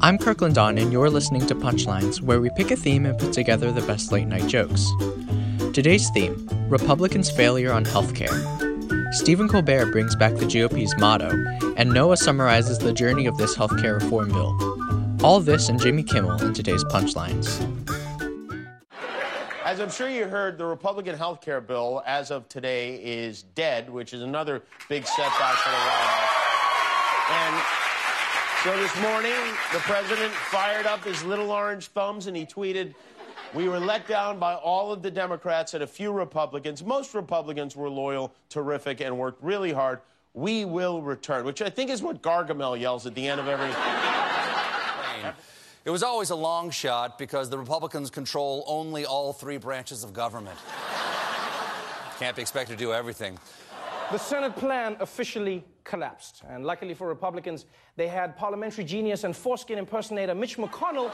I'm Kirkland Don, and you're listening to Punchlines, where we pick a theme and put together the best late night jokes. Today's theme Republicans' failure on healthcare. Stephen Colbert brings back the GOP's motto, and Noah summarizes the journey of this healthcare reform bill. All this and Jimmy Kimmel in today's Punchlines. As I'm sure you heard, the Republican health care bill, as of today, is dead, which is another big setback for the White House. And so this morning, the president fired up his little orange thumbs and he tweeted, We were let down by all of the Democrats and a few Republicans. Most Republicans were loyal, terrific, and worked really hard. We will return, which I think is what Gargamel yells at the end of every. It was always a long shot because the Republicans control only all three branches of government. Can't be expected to do everything. The Senate plan officially collapsed. And luckily for Republicans, they had parliamentary genius and foreskin impersonator Mitch McConnell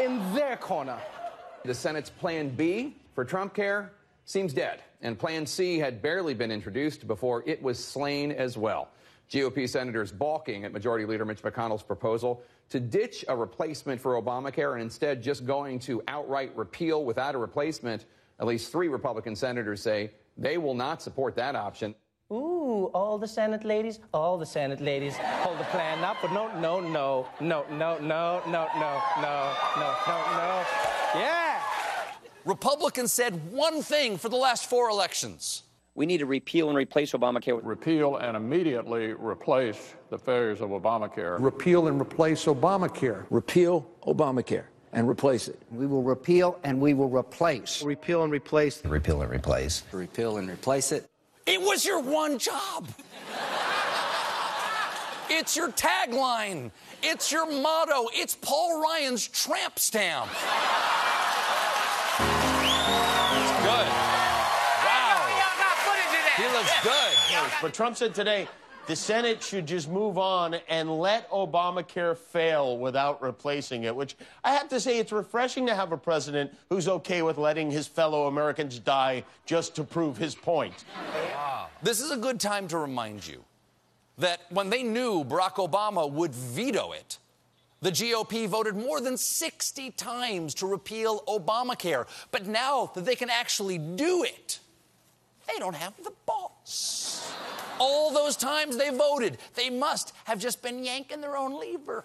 in their corner. The Senate's Plan B for Trump care seems dead, and Plan C had barely been introduced before it was slain as well. GOP senators balking at Majority Leader Mitch McConnell's proposal to ditch a replacement for Obamacare and instead just going to outright repeal without a replacement. At least three Republican senators say they will not support that option. Ooh, all the Senate ladies, all the Senate ladies hold the plan up, but no, no, no, no, no, no, no, no, no, no, no, no. Yeah. Republicans said one thing for the last four elections. We need to repeal and replace Obamacare. Repeal and immediately replace the failures of Obamacare. Repeal and replace Obamacare. Repeal Obamacare and replace it. We will repeal and we will replace. Repeal and replace. Repeal and replace. Repeal and replace it. It was your one job. it's your tagline. It's your motto. It's Paul Ryan's tramp stamp. It's good. Wow. He looks good. But Trump said today the Senate should just move on and let Obamacare fail without replacing it, which I have to say it's refreshing to have a president who's okay with letting his fellow Americans die just to prove his point. This is a good time to remind you that when they knew Barack Obama would veto it, the GOP voted more than 60 times to repeal Obamacare. But now that they can actually do it, they don't have the balls. All those times they voted, they must have just been yanking their own lever.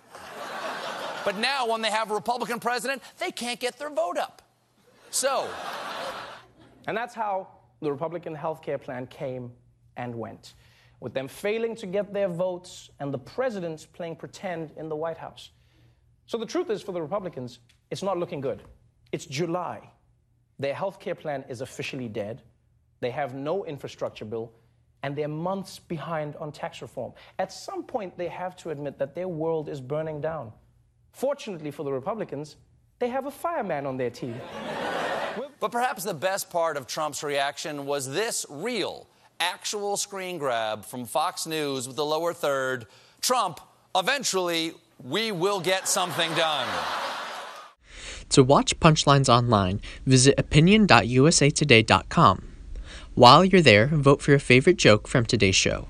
But now, when they have a Republican president, they can't get their vote up. So. And that's how the Republican health care plan came and went, with them failing to get their votes and the president playing pretend in the White House. So the truth is, for the Republicans, it's not looking good. It's July. Their health care plan is officially dead. They have no infrastructure bill, and they're months behind on tax reform. At some point, they have to admit that their world is burning down. Fortunately for the Republicans, they have a fireman on their team. but perhaps the best part of Trump's reaction was this real, actual screen grab from Fox News with the lower third Trump, eventually, we will get something done. To watch punchlines online, visit opinion.usatoday.com. While you're there, vote for your favorite joke from today's show.